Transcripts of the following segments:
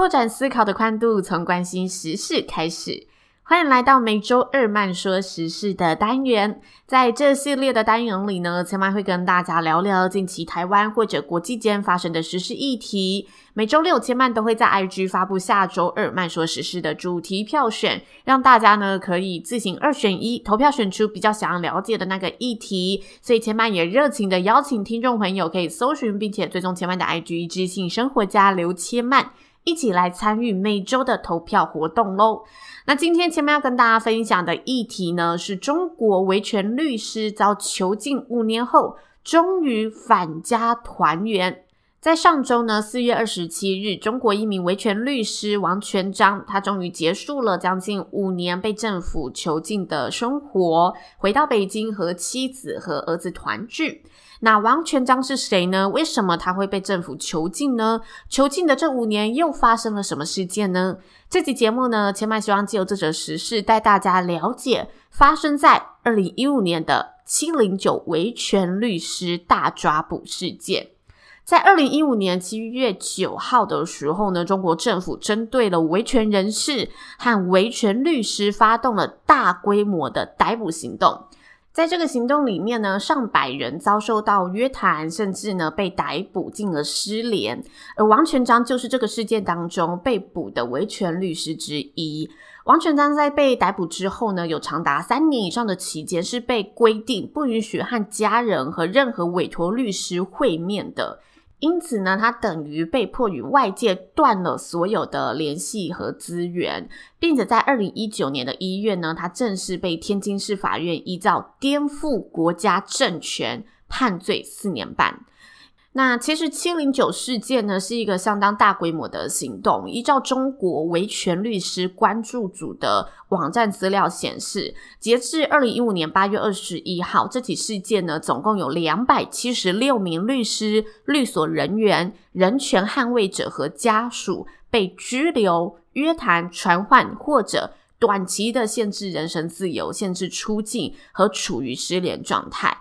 拓展思考的宽度，从关心时事开始。欢迎来到每周二慢说时事的单元。在这系列的单元里呢，千嫚会跟大家聊聊近期台湾或者国际间发生的时事议题。每周六，千嫚都会在 IG 发布下周二慢说时事的主题票选，让大家呢可以自行二选一投票选出比较想要了解的那个议题。所以千嫚也热情的邀请听众朋友可以搜寻并且追踪千嫚的 IG“ 知性生活家刘千嫚”。一起来参与每周的投票活动喽！那今天前面要跟大家分享的议题呢，是中国维权律师遭囚禁五年后，终于返家团圆。在上周呢，四月二十七日，中国一名维权律师王全章，他终于结束了将近五年被政府囚禁的生活，回到北京和妻子和儿子团聚。那王全章是谁呢？为什么他会被政府囚禁呢？囚禁的这五年又发生了什么事件呢？这集节目呢，千麦希望借由这则时事带大家了解发生在二零一五年的七零九维权律师大抓捕事件。在二零一五年七月九号的时候呢，中国政府针对了维权人士和维权律师发动了大规模的逮捕行动。在这个行动里面呢，上百人遭受到约谈，甚至呢被逮捕，进而失联。而王全章就是这个事件当中被捕的维权律师之一。王全章在被逮捕之后呢，有长达三年以上的期间是被规定不允许和家人和任何委托律师会面的。因此呢，他等于被迫与外界断了所有的联系和资源，并且在二零一九年的一月呢，他正式被天津市法院依照颠覆国家政权判罪四年半。那其实七零九事件呢，是一个相当大规模的行动。依照中国维权律师关注组的网站资料显示，截至二零一五年八月二十一号，这起事件呢，总共有两百七十六名律师、律所人员、人权捍卫者和家属被拘留、约谈、传唤或者短期的限制人身自由、限制出境和处于失联状态。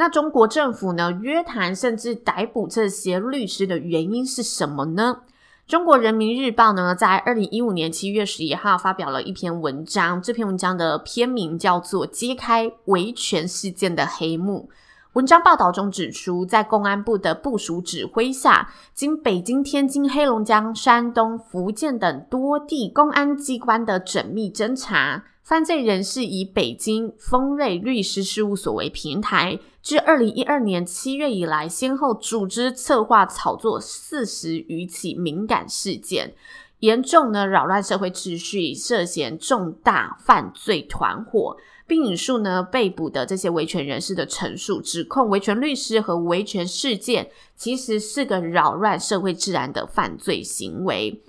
那中国政府呢，约谈甚至逮捕这些律师的原因是什么呢？中国人民日报呢，在二零一五年七月十一号发表了一篇文章，这篇文章的篇名叫做《揭开维权事件的黑幕》。文章报道中指出，在公安部的部署指挥下，经北京、天津、黑龙江、山东、福建等多地公安机关的缜密侦查。犯罪人士以北京丰瑞律师事务所为平台，自二零一二年七月以来，先后组织策划炒作四十余起敏感事件，严重呢扰乱社会秩序，涉嫌重大犯罪团伙，并引述呢被捕的这些维权人士的陈述，指控维权律师和维权事件其实是个扰乱社会治安的犯罪行为。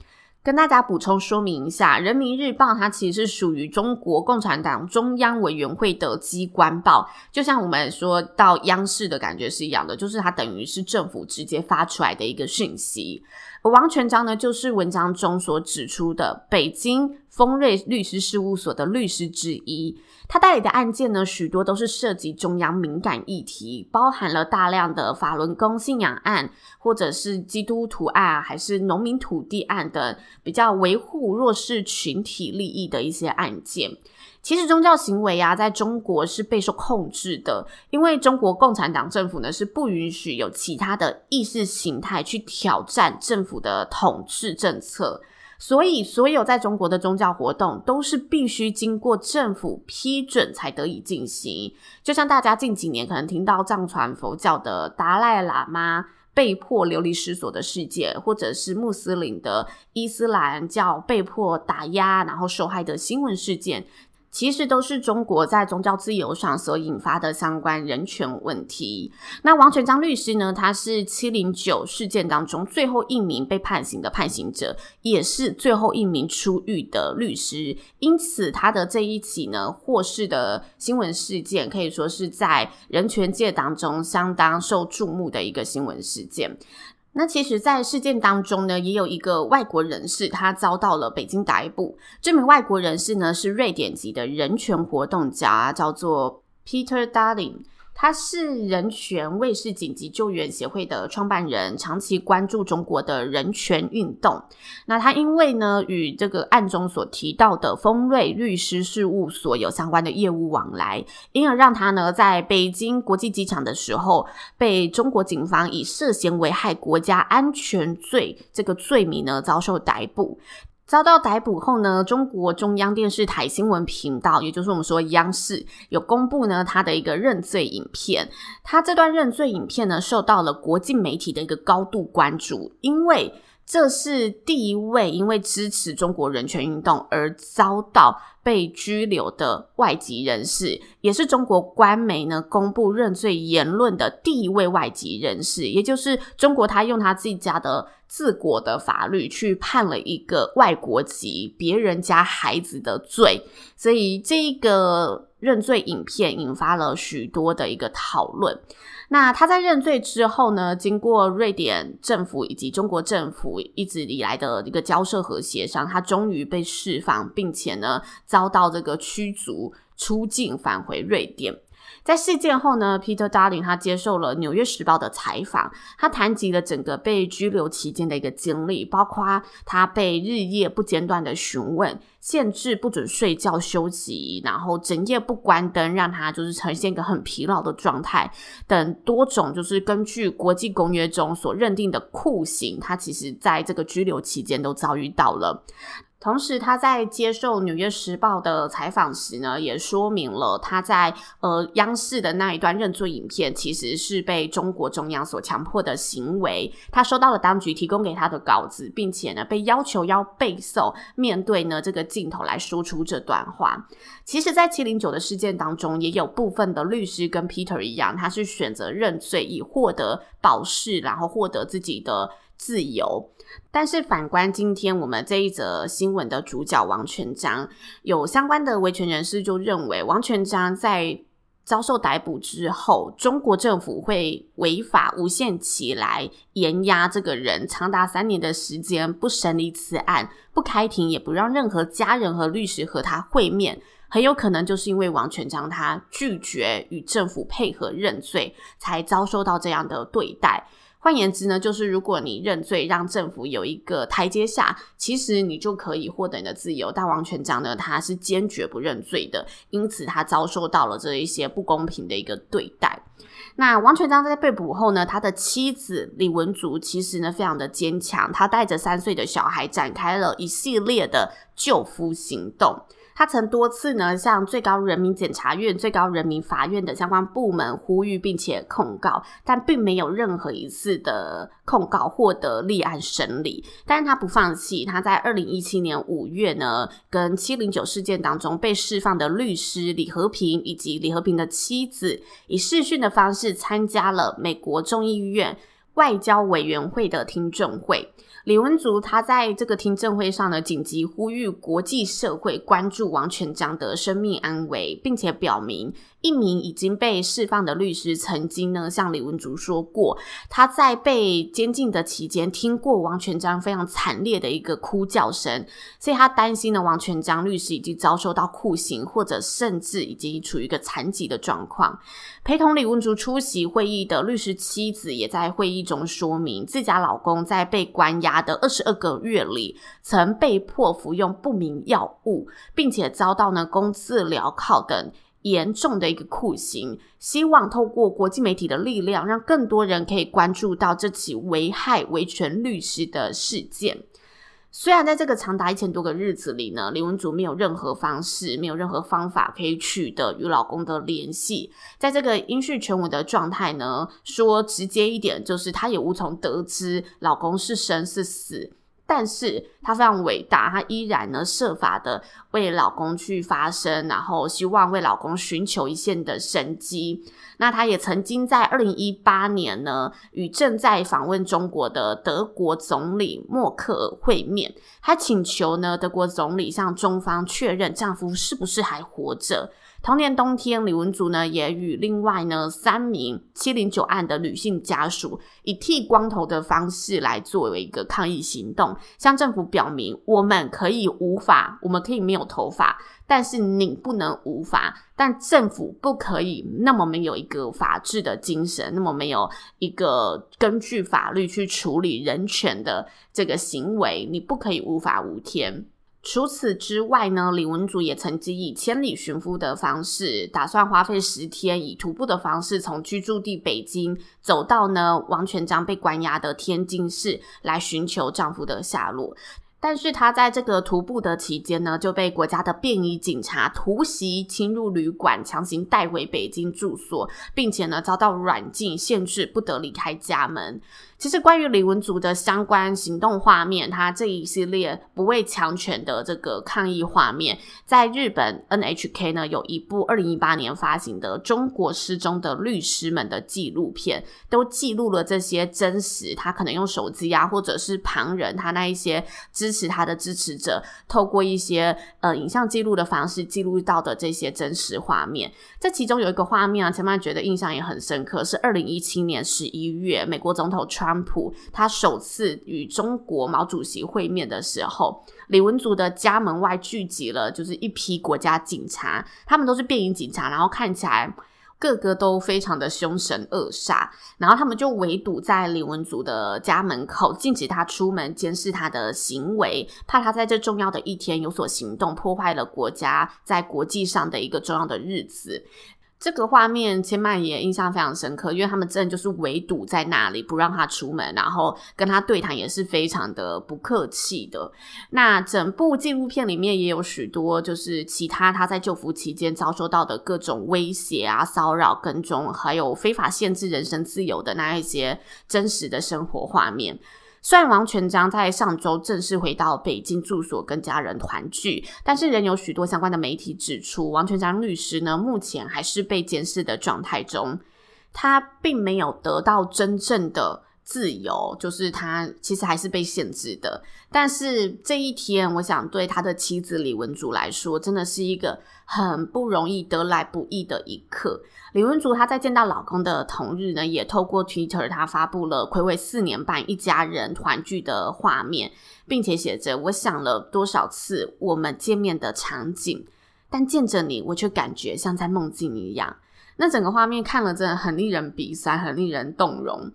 跟大家补充说明一下，《人民日报》它其实是属于中国共产党中央委员会的机关报，就像我们说到央视的感觉是一样的，就是它等于是政府直接发出来的一个讯息。王全章呢，就是文章中所指出的北京丰瑞律师事务所的律师之一。他代理的案件呢，许多都是涉及中央敏感议题，包含了大量的法轮功信仰案，或者是基督徒案，还是农民土地案等比较维护弱势群体利益的一些案件。其实宗教行为啊，在中国是备受控制的，因为中国共产党政府呢是不允许有其他的意识形态去挑战政府的统治政策，所以所有在中国的宗教活动都是必须经过政府批准才得以进行。就像大家近几年可能听到藏传佛教的达赖喇嘛被迫流离失所的事件，或者是穆斯林的伊斯兰教被迫打压然后受害的新闻事件。其实都是中国在宗教自由上所引发的相关人权问题。那王全璋律师呢，他是七零九事件当中最后一名被判刑的判刑者，也是最后一名出狱的律师。因此，他的这一起呢获释的新闻事件，可以说是在人权界当中相当受注目的一个新闻事件。那其实，在事件当中呢，也有一个外国人士，他遭到了北京逮捕。这名外国人士呢，是瑞典籍的人权活动家，叫做 Peter Darling。他是人权卫士紧急救援协会的创办人，长期关注中国的人权运动。那他因为呢，与这个案中所提到的丰瑞律师事务所有相关的业务往来，因而让他呢在北京国际机场的时候，被中国警方以涉嫌危害国家安全罪这个罪名呢遭受逮捕。遭到逮捕后呢，中国中央电视台新闻频道，也就是我们说央视，有公布呢他的一个认罪影片。他这段认罪影片呢，受到了国际媒体的一个高度关注，因为这是第一位因为支持中国人权运动而遭到被拘留的外籍人士，也是中国官媒呢公布认罪言论的第一位外籍人士，也就是中国他用他自己家的。自国的法律去判了一个外国籍别人家孩子的罪，所以这个认罪影片引发了许多的一个讨论。那他在认罪之后呢，经过瑞典政府以及中国政府一直以来的一个交涉和协商，他终于被释放，并且呢遭到这个驱逐出境返回瑞典。在事件后呢，Peter Darling 他接受了《纽约时报》的采访，他谈及了整个被拘留期间的一个经历，包括他被日夜不间断的询问，限制不准睡觉休息，然后整夜不关灯，让他就是呈现一个很疲劳的状态，等多种就是根据国际公约中所认定的酷刑，他其实在这个拘留期间都遭遇到了。同时，他在接受《纽约时报》的采访时呢，也说明了他在呃央视的那一段认罪影片，其实是被中国中央所强迫的行为。他收到了当局提供给他的稿子，并且呢，被要求要背诵，面对呢这个镜头来说出这段话。其实，在七零九的事件当中，也有部分的律师跟 Peter 一样，他是选择认罪以获得保释，然后获得自己的自由。但是反观今天我们这一则新闻的主角王全璋，有相关的维权人士就认为，王全璋在遭受逮捕之后，中国政府会违法无限期来严压这个人，长达三年的时间不审理此案，不开庭，也不让任何家人和律师和他会面，很有可能就是因为王全璋他拒绝与政府配合认罪，才遭受到这样的对待。换言之呢，就是如果你认罪，让政府有一个台阶下，其实你就可以获得你的自由。但王全璋呢，他是坚决不认罪的，因此他遭受到了这一些不公平的一个对待。那王全章在被捕后呢，他的妻子李文竹其实呢非常的坚强，他带着三岁的小孩展开了一系列的救夫行动。他曾多次呢向最高人民检察院、最高人民法院的相关部门呼吁，并且控告，但并没有任何一次的控告获得立案审理。但是他不放弃，他在二零一七年五月呢，跟七零九事件当中被释放的律师李和平以及李和平的妻子，以视讯的方式参加了美国众议院外交委员会的听证会。李文竹他在这个听证会上呢，紧急呼吁国际社会关注王全璋的生命安危，并且表明，一名已经被释放的律师曾经呢向李文竹说过，他在被监禁的期间听过王全璋非常惨烈的一个哭叫声，所以他担心呢王全璋律师已经遭受到酷刑，或者甚至已经处于一个残疾的状况。陪同李文竹出席会议的律师妻子也在会议中说明，自家老公在被关押的二十二个月里，曾被迫服用不明药物，并且遭到呢公司镣铐等。严重的一个酷刑，希望透过国际媒体的力量，让更多人可以关注到这起危害维权律师的事件。虽然在这个长达一千多个日子里呢，李文竹没有任何方式，没有任何方法可以取得与老公的联系，在这个音讯全无的状态呢，说直接一点，就是她也无从得知老公是生是死。但是她非常伟大，她依然呢设法的为老公去发声，然后希望为老公寻求一线的生机。那她也曾经在二零一八年呢，与正在访问中国的德国总理默克尔会面，她请求呢德国总理向中方确认丈夫是不是还活着。同年冬天，李文竹呢也与另外呢三名七零九案的女性家属，以剃光头的方式来作为一个抗议行动，向政府表明我们可以无法，我们可以没有头发，但是你不能无法，但政府不可以那么没有一个法治的精神，那么没有一个根据法律去处理人权的这个行为，你不可以无法无天。除此之外呢，李文祖也曾经以千里寻夫的方式，打算花费十天，以徒步的方式从居住地北京走到呢王全璋被关押的天津市，来寻求丈夫的下落。但是她在这个徒步的期间呢，就被国家的便衣警察突袭，侵入旅馆，强行带回北京住所，并且呢遭到软禁，限制不得离开家门。其实关于李文竹的相关行动画面，他这一系列不畏强权的这个抗议画面，在日本 NHK 呢有一部二零一八年发行的《中国失踪的律师们》的纪录片，都记录了这些真实。他可能用手机啊，或者是旁人，他那一些支持他的支持者，透过一些呃影像记录的方式记录到的这些真实画面。这其中有一个画面啊，前面觉得印象也很深刻，是二零一七年十一月，美国总统川。川普他首次与中国毛主席会面的时候，李文竹的家门外聚集了就是一批国家警察，他们都是便衣警察，然后看起来个个都非常的凶神恶煞，然后他们就围堵在李文竹的家门口，禁止他出门，监视他的行为，怕他在这重要的一天有所行动，破坏了国家在国际上的一个重要的日子。这个画面，千曼也印象非常深刻，因为他们真的就是围堵在那里，不让他出门，然后跟他对谈也是非常的不客气的。那整部纪录片里面也有许多，就是其他他在救俘期间遭受到的各种威胁啊、骚扰、跟踪，还有非法限制人身自由的那一些真实的生活画面。虽然王全章在上周正式回到北京住所跟家人团聚，但是仍有许多相关的媒体指出，王全章律师呢目前还是被监视的状态中，他并没有得到真正的自由，就是他其实还是被限制的。但是这一天，我想对他的妻子李文竹来说，真的是一个很不容易得来不易的一刻。李文竹她在见到老公的同日呢，也透过 Twitter，她发布了睽违四年半一家人团聚的画面，并且写着：“我想了多少次我们见面的场景，但见着你，我却感觉像在梦境一样。”那整个画面看了真的很令人鼻酸，很令人动容。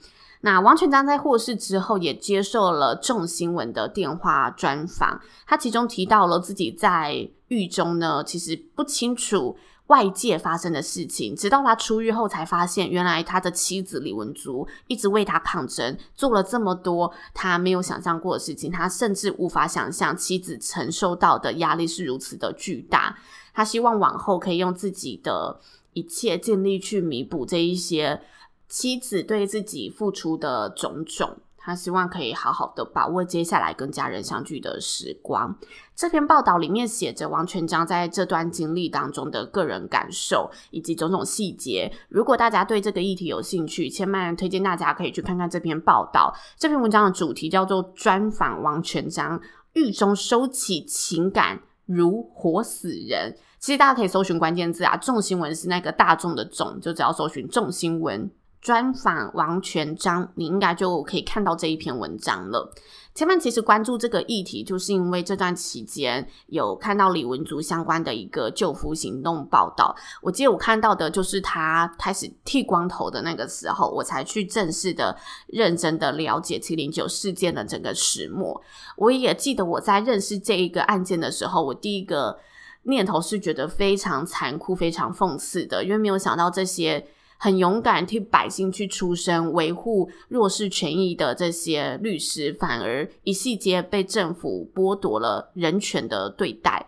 那王全章在获释之后，也接受了众新闻的电话专访，他其中提到了自己在狱中呢，其实不清楚。外界发生的事情，直到他出狱后才发现，原来他的妻子李文竹一直为他抗争，做了这么多他没有想象过的事情。他甚至无法想象妻子承受到的压力是如此的巨大。他希望往后可以用自己的一切尽力去弥补这一些妻子对自己付出的种种。他希望可以好好的把握接下来跟家人相聚的时光。这篇报道里面写着王全章在这段经历当中的个人感受以及种种细节。如果大家对这个议题有兴趣，千万推荐大家可以去看看这篇报道。这篇文章的主题叫做《专访王全章：狱中收起情感如活死人》。其实大家可以搜寻关键字啊，众新闻是那个大众的众，就只要搜寻众新闻。专访王全章，你应该就可以看到这一篇文章了。前面其实关注这个议题，就是因为这段期间有看到李文竹相关的一个救夫行动报道。我记得我看到的就是他开始剃光头的那个时候，我才去正式的、认真的了解七零九事件的整个始末。我也记得我在认识这一个案件的时候，我第一个念头是觉得非常残酷、非常讽刺的，因为没有想到这些。很勇敢替百姓去出声，维护弱势权益的这些律师，反而一细节被政府剥夺了人权的对待。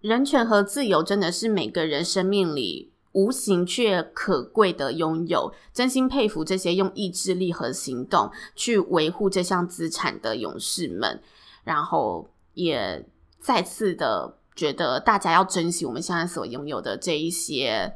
人权和自由真的是每个人生命里无形却可贵的拥有。真心佩服这些用意志力和行动去维护这项资产的勇士们。然后也再次的觉得大家要珍惜我们现在所拥有的这一些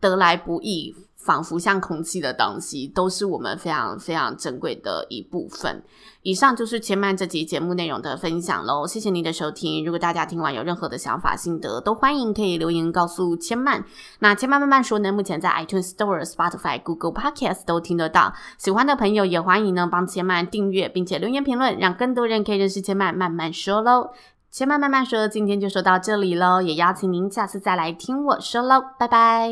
得来不易。仿佛像空气的东西，都是我们非常非常珍贵的一部分。以上就是千曼这集节目内容的分享喽，谢谢您的收听。如果大家听完有任何的想法心得，都欢迎可以留言告诉千曼。那千曼慢慢说呢，目前在 iTunes Store、Spotify、Google Podcast 都听得到。喜欢的朋友也欢迎呢帮千曼订阅，并且留言评论，让更多人可以认识千曼慢慢说喽。千曼慢慢说，今天就说到这里喽，也邀请您下次再来听我说喽，拜拜。